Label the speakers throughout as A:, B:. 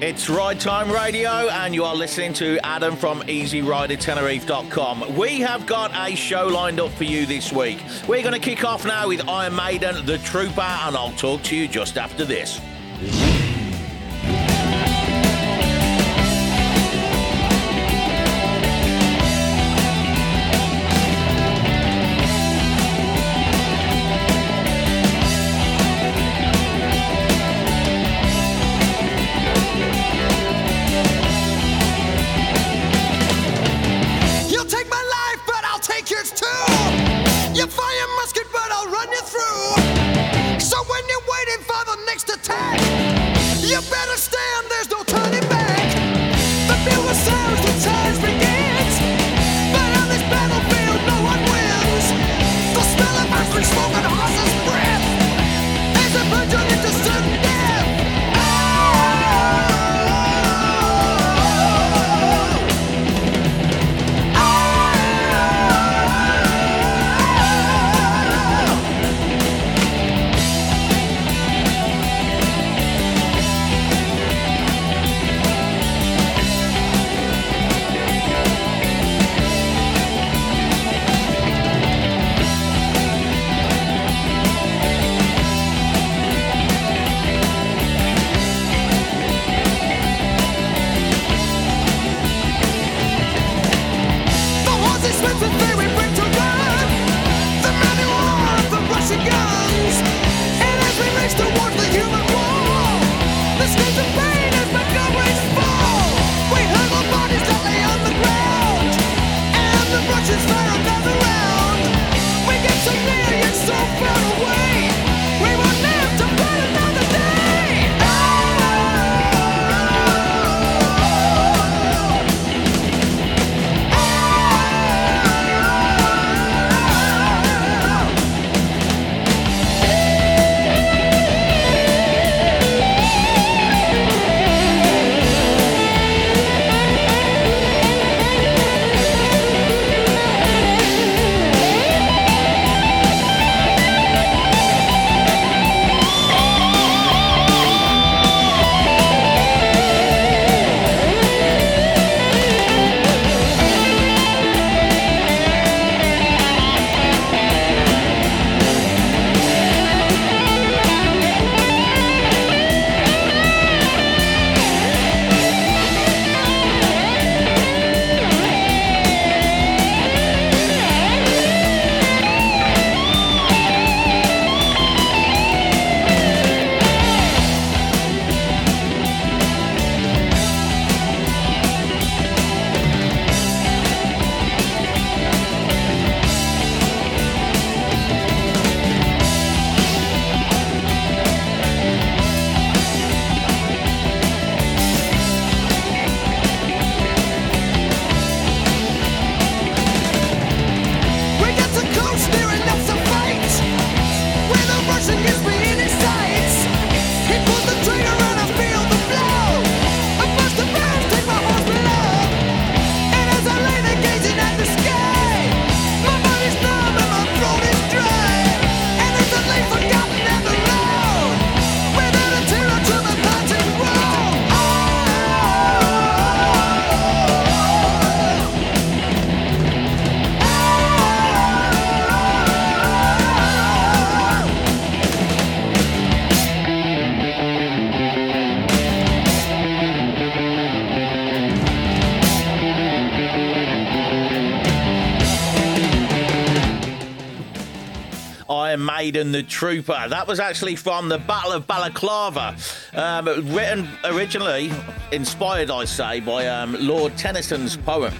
A: It's Ride Time Radio, and you are listening to Adam from EasyRiderTenerife.com. We have got a show lined up for you this week. We're going to kick off now with Iron Maiden, The Trooper, and I'll talk to you just after this. The Trooper. That was actually from the Battle of Balaclava, um, written originally, inspired, I say, by um, Lord Tennyson's poem.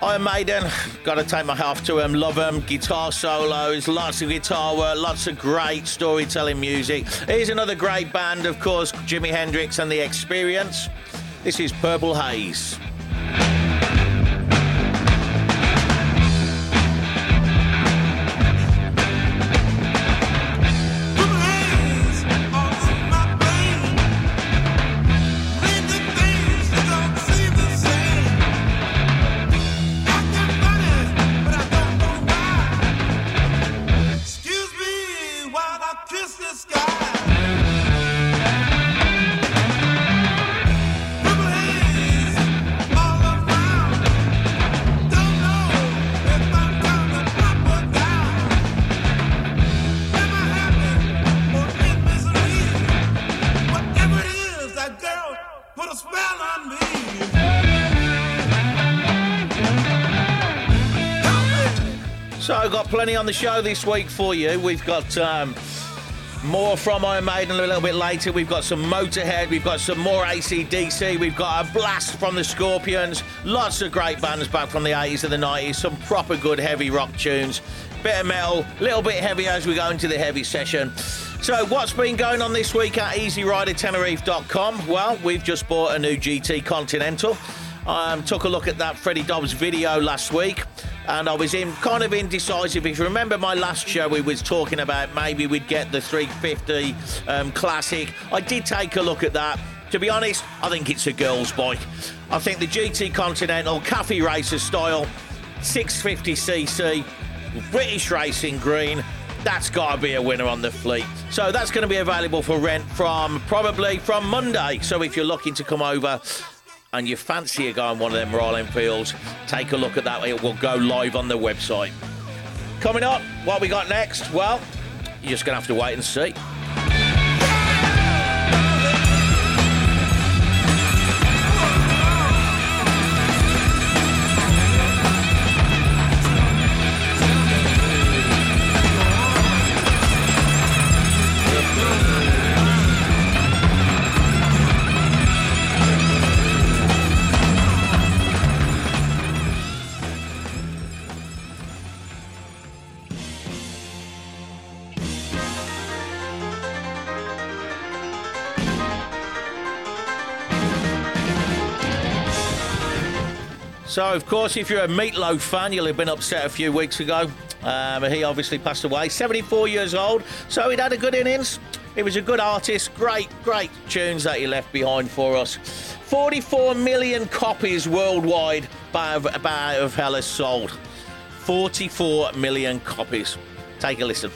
A: Iron Maiden, gotta take my hat off to them, love them, guitar solos, lots of guitar work, lots of great storytelling music. Here's another great band, of course, Jimi Hendrix and The Experience. This is Purple Haze.
B: The show this week for you. We've got um, more from Iron Maiden a little bit later. We've got some Motorhead. We've got some more ACDC. We've got a blast from the Scorpions. Lots of great bands back from the 80s and the 90s. Some proper good heavy rock tunes. Bit of metal, a little bit heavy as we go into the heavy session. So, what's been going on this week at EasyRiderTenerife.com? Well, we've just bought a new GT Continental. Um, took a look at that Freddie Dobbs video last week and I was in kind of indecisive. If you remember my last show, we was talking about maybe we'd get the 350 um, Classic. I did take a look at that. To be honest, I think it's a girl's bike. I think the GT Continental Cafe Racer style, 650cc, British Racing Green, that's got to be a winner on the fleet. So that's going to be available for rent from probably from Monday. So if you're looking to come over, and you fancy a going one of them Royal Enfields, take a look at that. It will go live on the website. Coming up, what we got next? Well, you're just going to have to wait and see. So, of course, if you're a Meatloaf fan, you'll have been upset a few weeks ago. Um, he obviously passed away, 74 years old, so he'd had a good innings. He was a good artist, great, great tunes that he left behind for us. 44 million copies worldwide by, by of Hell has sold. 44 million copies. Take a listen.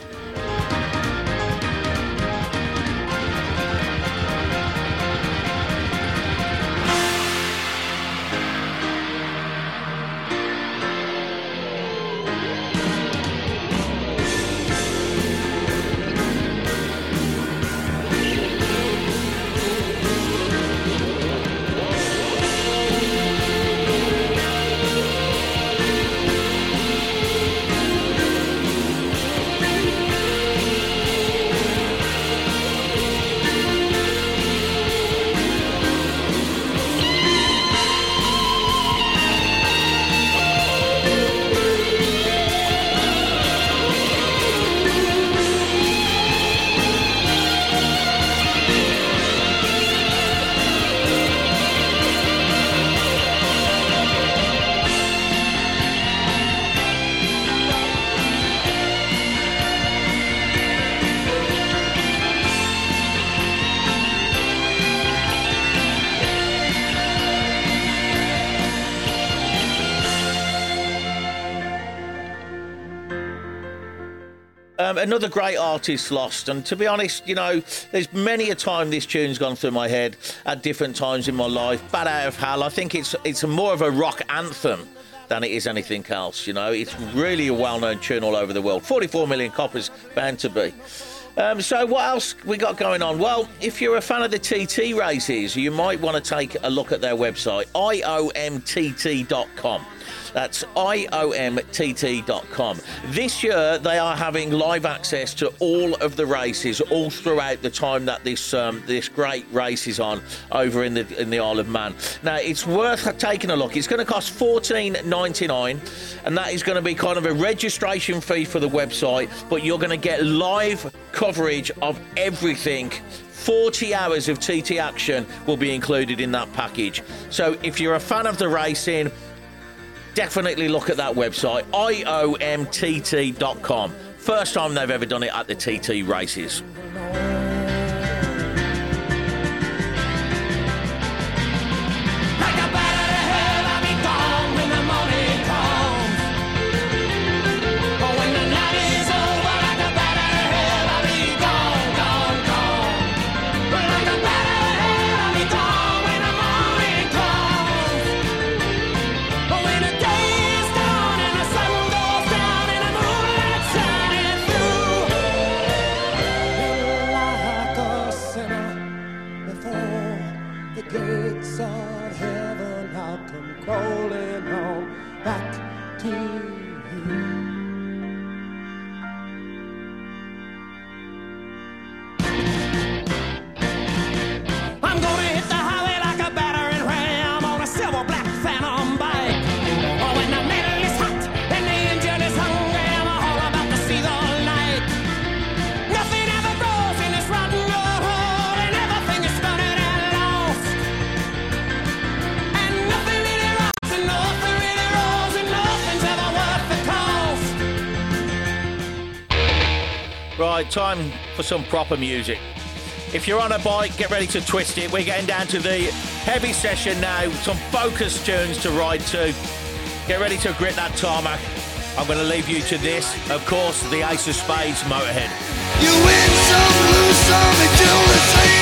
B: Um, another great artist lost, and to be honest, you know, there's many a time this tune's gone through my head at different times in my life. Bat out of hell. I think it's it's more of a rock anthem than it is anything else. You know, it's really a well-known tune all over the world. 44 million copies, bound to be. Um, so what else we got going on? Well, if you're a fan of the TT races, you might want to take a look at their website, iomtt.com. That's iomtt.com. This year, they are having live access to all of the races all throughout the time that this um, this great race is on over in the in the Isle of Man. Now, it's worth taking a look. It's going to cost fourteen ninety nine, and that is going to be kind of a registration fee for the website, but you're going to get live coverage of everything 40 hours of TT action will be included in that package. So if you're a fan of the racing, definitely look at that website, iomtt.com. First time they've ever done it at the TT races. for some proper music. If you're on a bike, get ready to twist it. We're getting down to the heavy session now. Some focus tunes to ride to. Get ready to grit that tarmac. I'm going to leave you to this. Of course, the Ace of Spades Motorhead.
C: You win some, lose some, and the same.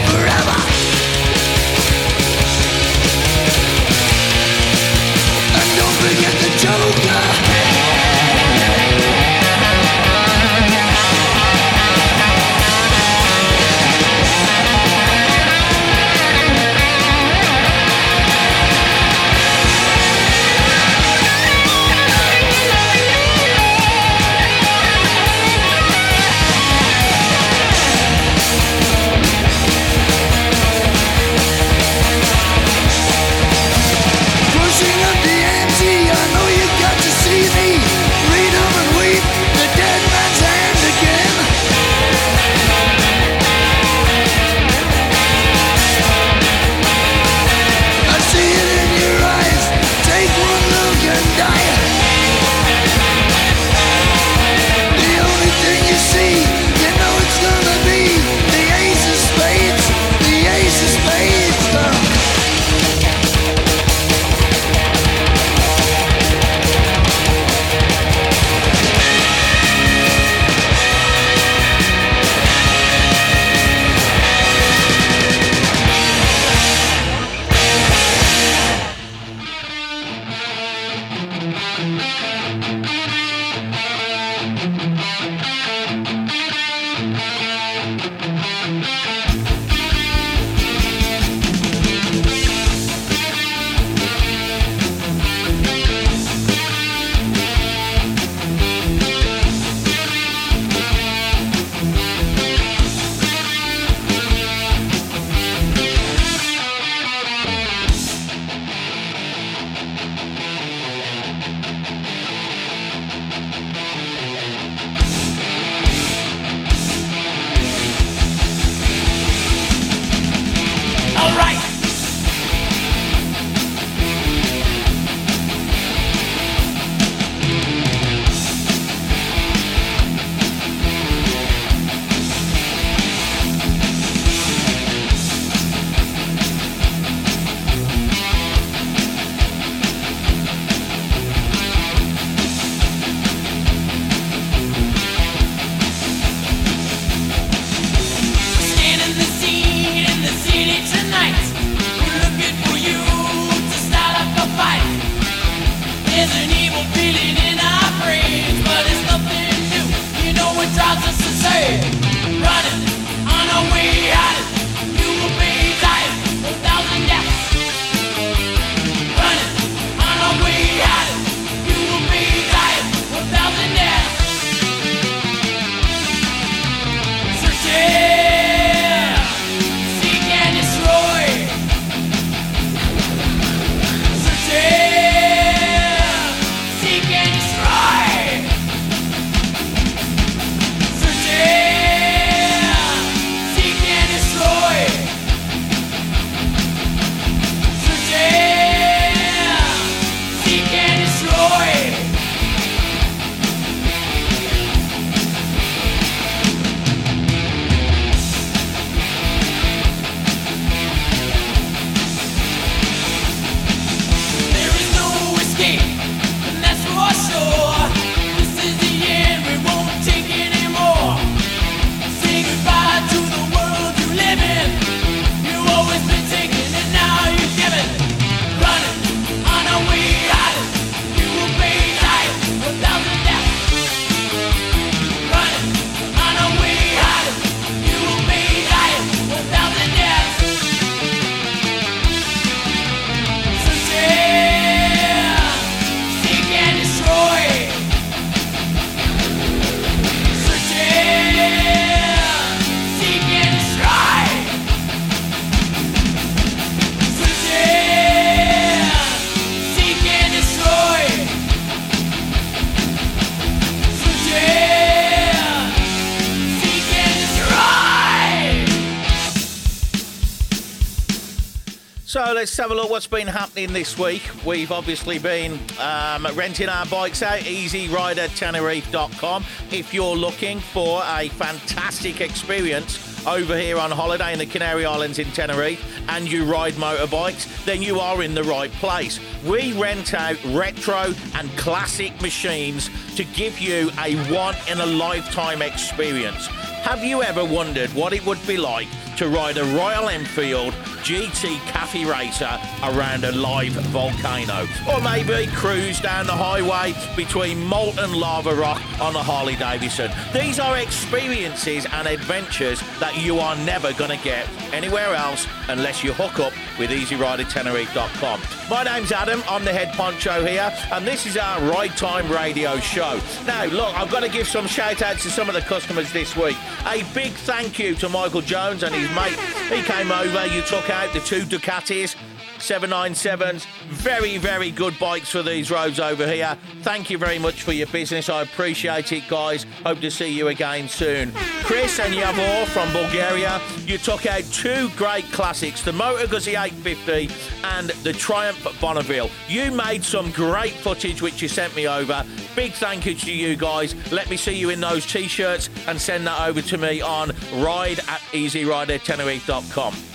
B: What's been happening this week. We've obviously been um, renting our bikes out, easyridertenerife.com. If you're looking for a fantastic experience over here on holiday in the Canary Islands in Tenerife and you ride motorbikes, then you are in the right place. We rent out retro and classic machines to give you a one in a lifetime experience. Have you ever wondered what it would be like to ride a Royal Enfield GT Cafe Racer around a live volcano? Or maybe cruise down the highway between molten lava rock on a Harley Davidson? These are experiences and adventures that you are never going to get anywhere else unless you hook up with EasyRiderTenerife.com. Oh My name's Adam, I'm the head poncho here, and this is our Ride Time Radio show. Now, look, I've got to give some shout outs to some of the customers this week. A big thank you to Michael Jones and his mate. He came over, you took out the two Ducatis. 797s. Very, very good bikes for these roads over here. Thank you very much for your business. I appreciate it, guys. Hope to see you again soon. Chris and Yavor from Bulgaria, you took out two great classics the Motor Guzzi 850 and the Triumph Bonneville. You made some great footage which you sent me over. Big thank you to you guys. Let me see you in those t shirts and send that over to me on ride at easyridertenerife.com. Oh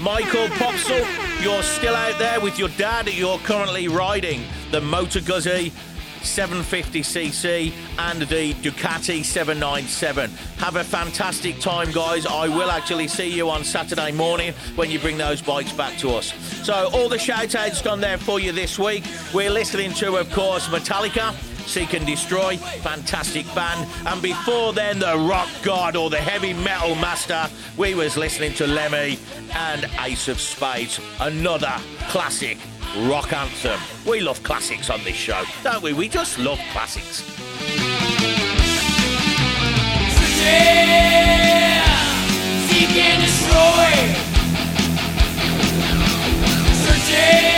B: Michael Popsell, you're still out there with your dad. You're currently riding the Motor Guzzi 750cc and the Ducati 797. Have a fantastic time, guys. I will actually see you on Saturday morning when you bring those bikes back to us. So, all the shout outs done there for you this week. We're listening to, of course, Metallica. Seek and Destroy, fantastic band. And before then, the rock god or the heavy metal master, we was listening to Lemmy and Ace of Spades, another classic rock anthem. We love classics on this show, don't we? We just love classics.
D: Seek and destroy. Searching,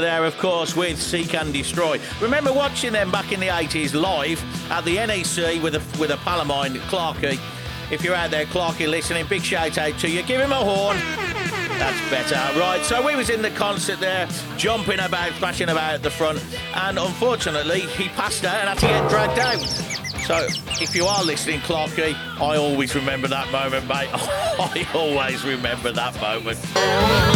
B: There, of course, with Seek and Destroy. Remember watching them back in the 80s live at the NEC with a, with a pal of mine. If you're out there, Clarky, listening, big shout out to you. Give him a horn. That's better. Right, so we was in the concert there, jumping about, smashing about at the front, and unfortunately, he passed out and had to get dragged out. So, if you are listening, Clarky, I always remember that moment, mate. I always remember that moment.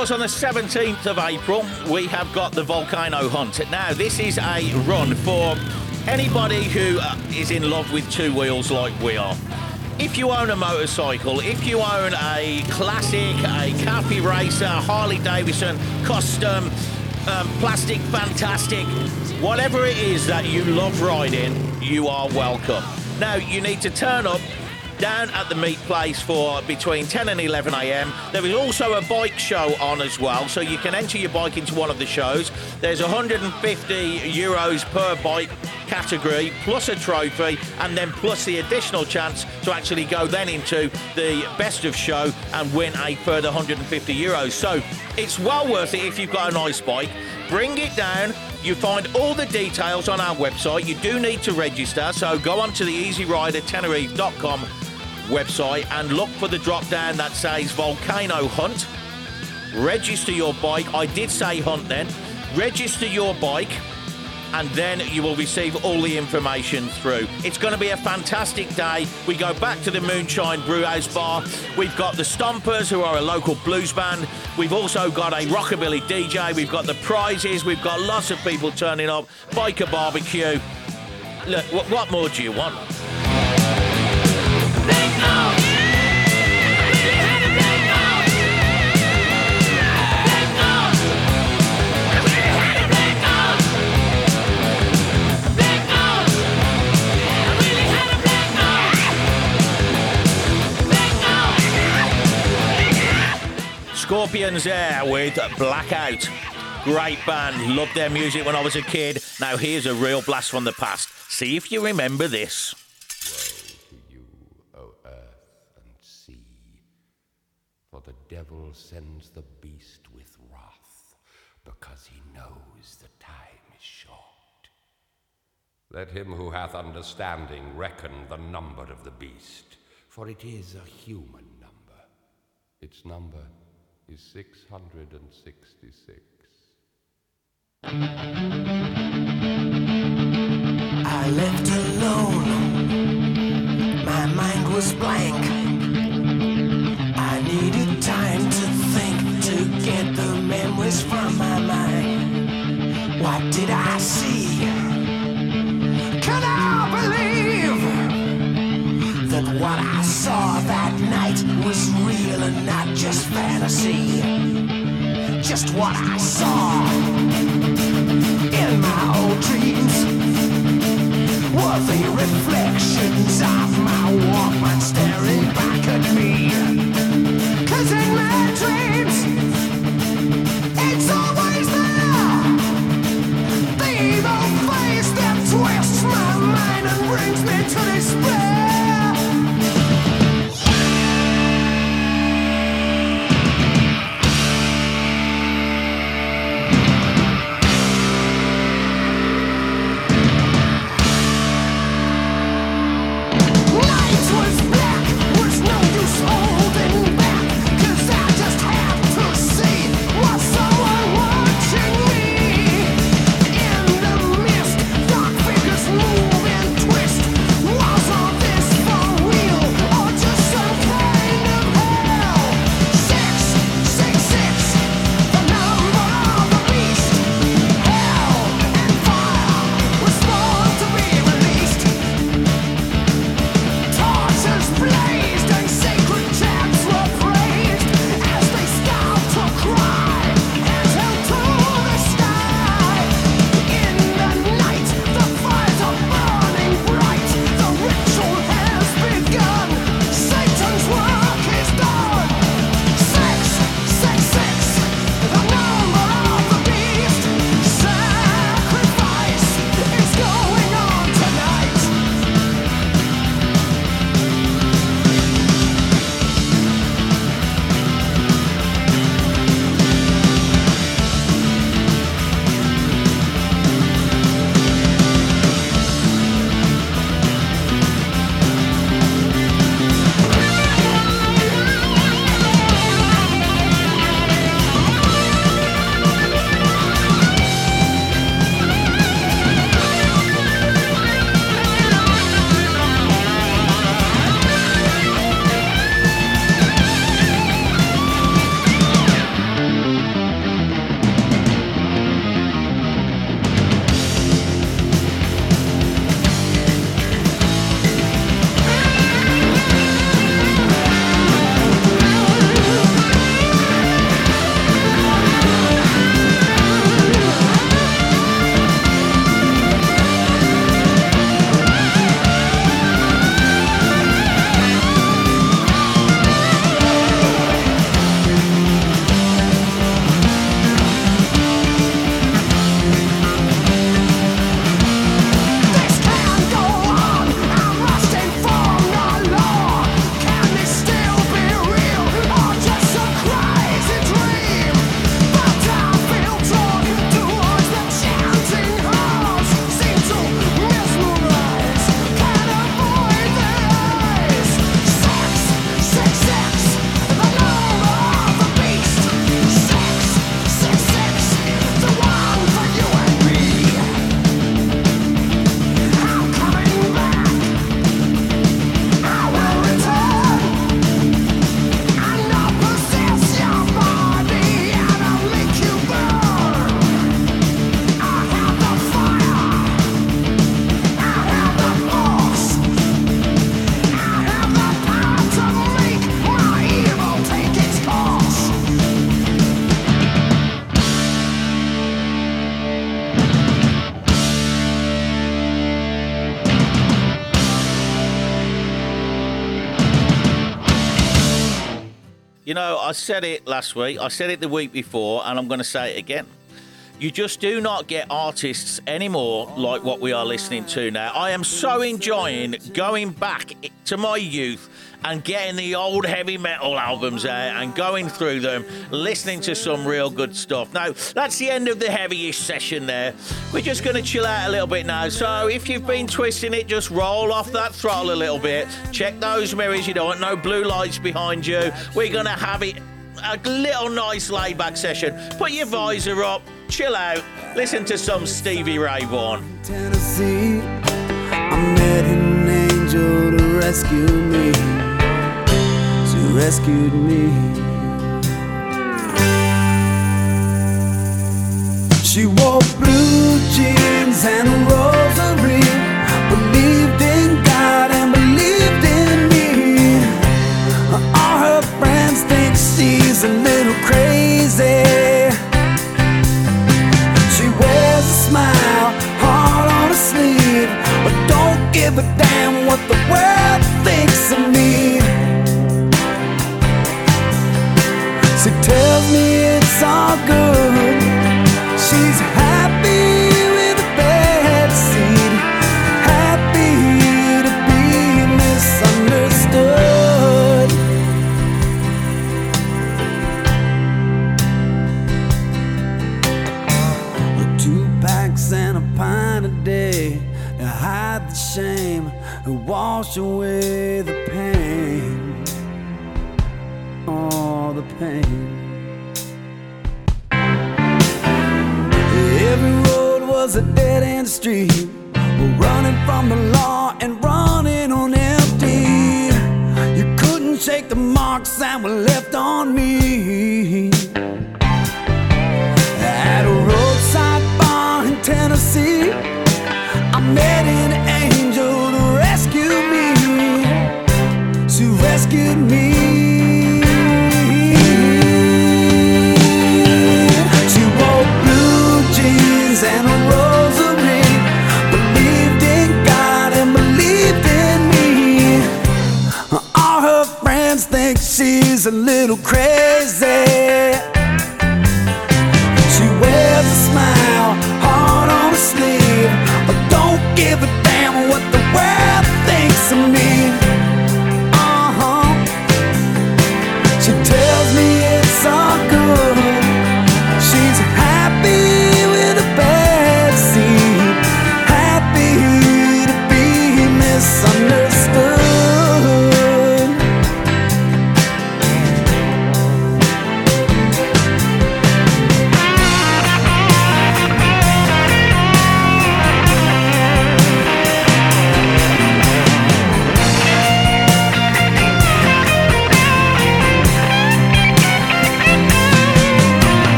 B: Course, on the 17th of April, we have got the Volcano Hunt. Now, this is a run for anybody who uh, is in love with two wheels like we are. If you own a motorcycle, if you own a classic, a Cappy Racer, Harley Davidson, custom, um, plastic, fantastic, whatever it is that you love riding, you are welcome. Now, you need to turn up down at the meet place for between 10 and 11 a.m. There is also a bike show on as well, so you can enter your bike into one of the shows. There's 150 euros per bike category, plus a trophy, and then plus the additional chance to actually go then into the best of show and win a further 150 euros. So it's well worth it if you've got a nice bike. Bring it down. You find all the details on our website. You do need to register, so go on to the easyridertenerife.com website and look for the drop down that says Volcano Hunt. Register your bike. I did say hunt then. Register your bike and then you will receive all the information through. It's going to be a fantastic day. We go back to the Moonshine Brewhouse Bar. We've got the Stompers, who are a local blues band. We've also got a rockabilly DJ. We've got the prizes. We've got lots of people turning up. Biker barbecue. Look, what, what more do you want? Scorpions there with Blackout. Great band. Loved their music when I was a kid. Now here's a real blast from the past. See if you remember this.
E: to you, O earth and sea. For the devil sends the beast with wrath, because he knows the time is short. Let him who hath understanding reckon the number of the beast, for it is a human number. Its number is 666.
A: I left alone. My mind was blank. I needed time to think to get the memories from my mind. What did I just what I saw in my old dreams were the reflections of my Walkman staring back at me.
B: I said it last week, I said it the week before, and I'm going to say it again. You just do not get artists anymore like what we are listening to now. I am so enjoying going back to my youth and getting the old heavy metal albums out and going through them, listening to some real good stuff. Now, that's the end of the heavyish session there. We're just going to chill out a little bit now. So, if you've been twisting it, just roll off that throttle a little bit. Check those mirrors, you don't want no blue lights behind you. We're going to have it a little nice laid back session. Put your visor up, chill out, listen to some Stevie Ray Vaughan.
F: Tennessee. I met an angel to rescue me. Rescued me. She wore blue jeans and a rosary. Believed in God and believed in me. All her friends think she's a little crazy. She wears a smile, heart on her sleeve, but don't give a damn what the world it's all good. She's happy with a bad seed, happy to be misunderstood. Two packs and a pint a day to hide the shame and wash away the pain. All the pain. Street.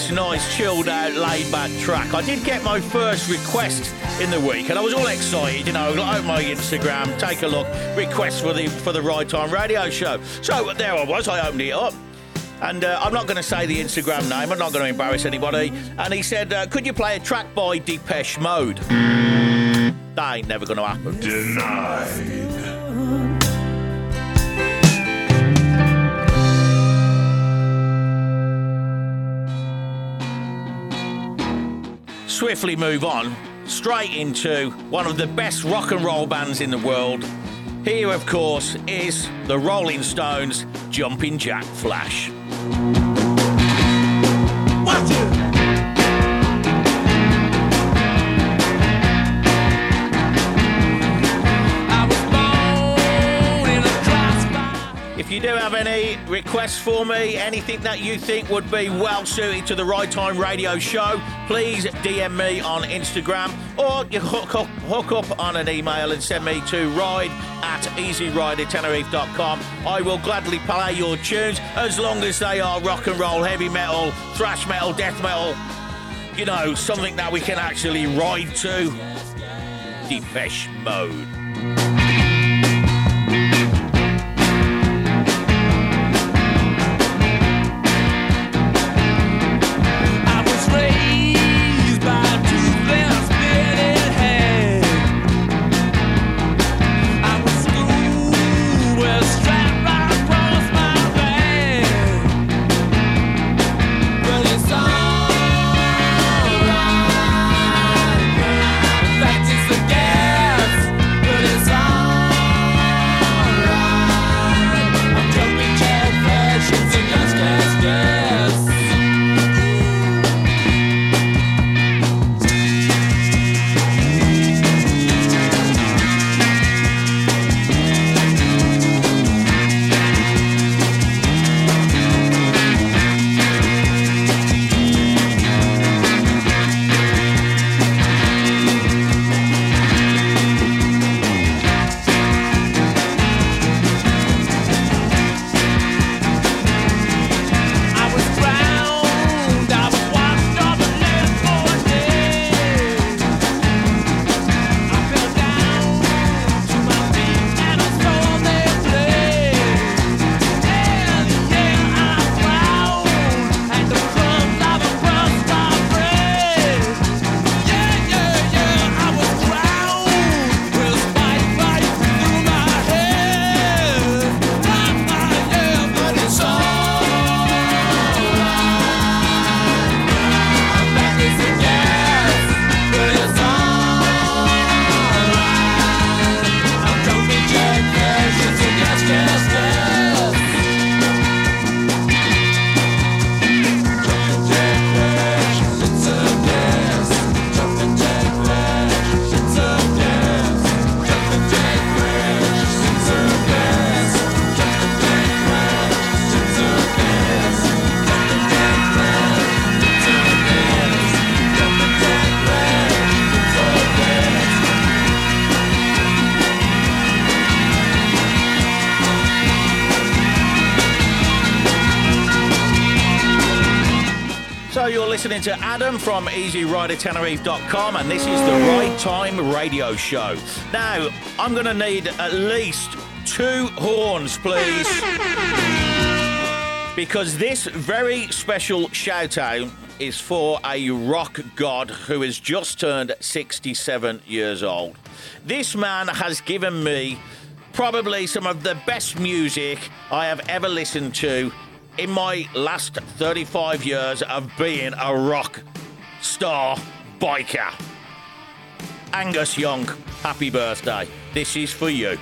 B: This nice, chilled out, laid back track. I did get my first request in the week, and I was all excited. You know, I opened my Instagram, take a look, request for the for the Ride Time Radio Show. So there I was. I opened it up. And uh, I'm not going to say the Instagram name. I'm not going to embarrass anybody. And he said, uh, "Could you play a track by Depeche Mode?" That ain't never going to happen. Swiftly move on straight into one of the best rock and roll bands in the world. Here, of course, is the Rolling Stones' Jumping Jack Flash. Have any requests,
D: for me, anything that you think would be well suited to the Ride Time Radio Show, please DM me on Instagram or you hook up, hook up on an email and send me to ride at easyridertenerife.com. I will gladly play your tunes as long as they are rock and roll, heavy metal, thrash metal, death metal. You know, something that we can actually ride to. Depeche Mode. Adam from EasyRiderTenerife.com, oh and this is the Ride Time Radio Show. Now, I'm going to need at least two horns, please, because this very special shout out is for a rock god who has just turned 67 years old. This man has given me probably some of the best music I have ever listened to in my last 35 years of being a rock star biker. Angus Young, happy birthday. This is for you.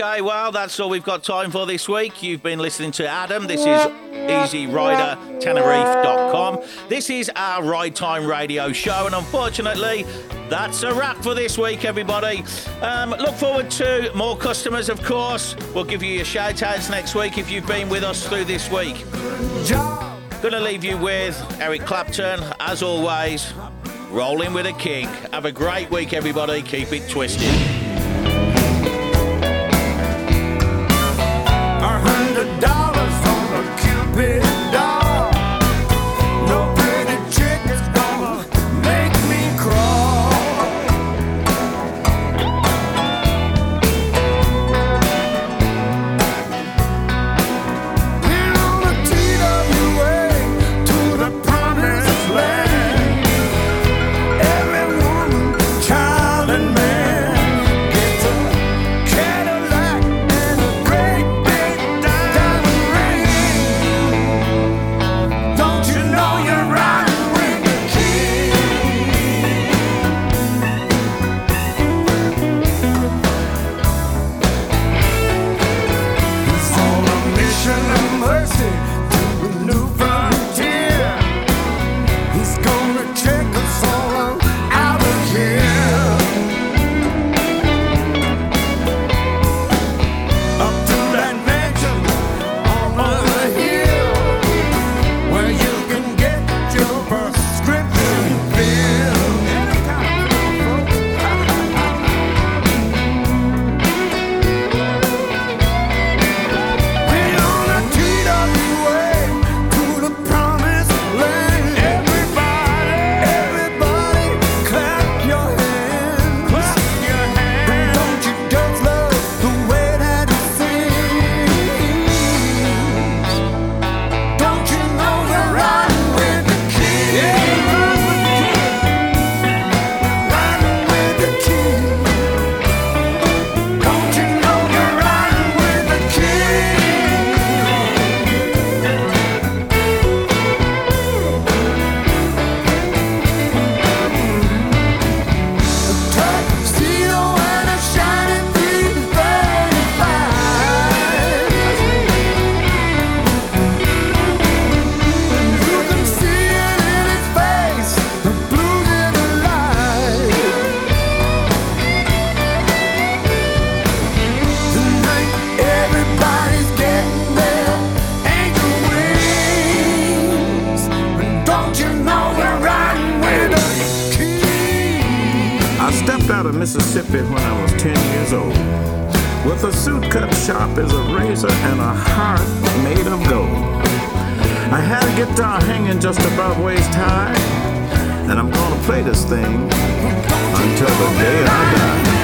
B: Okay, well, that's all we've got time for this week. You've been listening to Adam. This is EasyRiderTenerife.com. This is our Ride Time Radio show, and unfortunately, that's a wrap for this week, everybody. Um, look forward to more customers, of course. We'll give you your shout outs next week if you've been with us through this week. Gonna leave you with Eric Clapton, as always, rolling with a king. Have a great week, everybody. Keep it twisted.
G: A
H: Mississippi when I was 10 years old. With a suit cut sharp as a razor and a heart made of gold. I had a guitar hanging just above waist high, and I'm gonna play this thing until the day I die.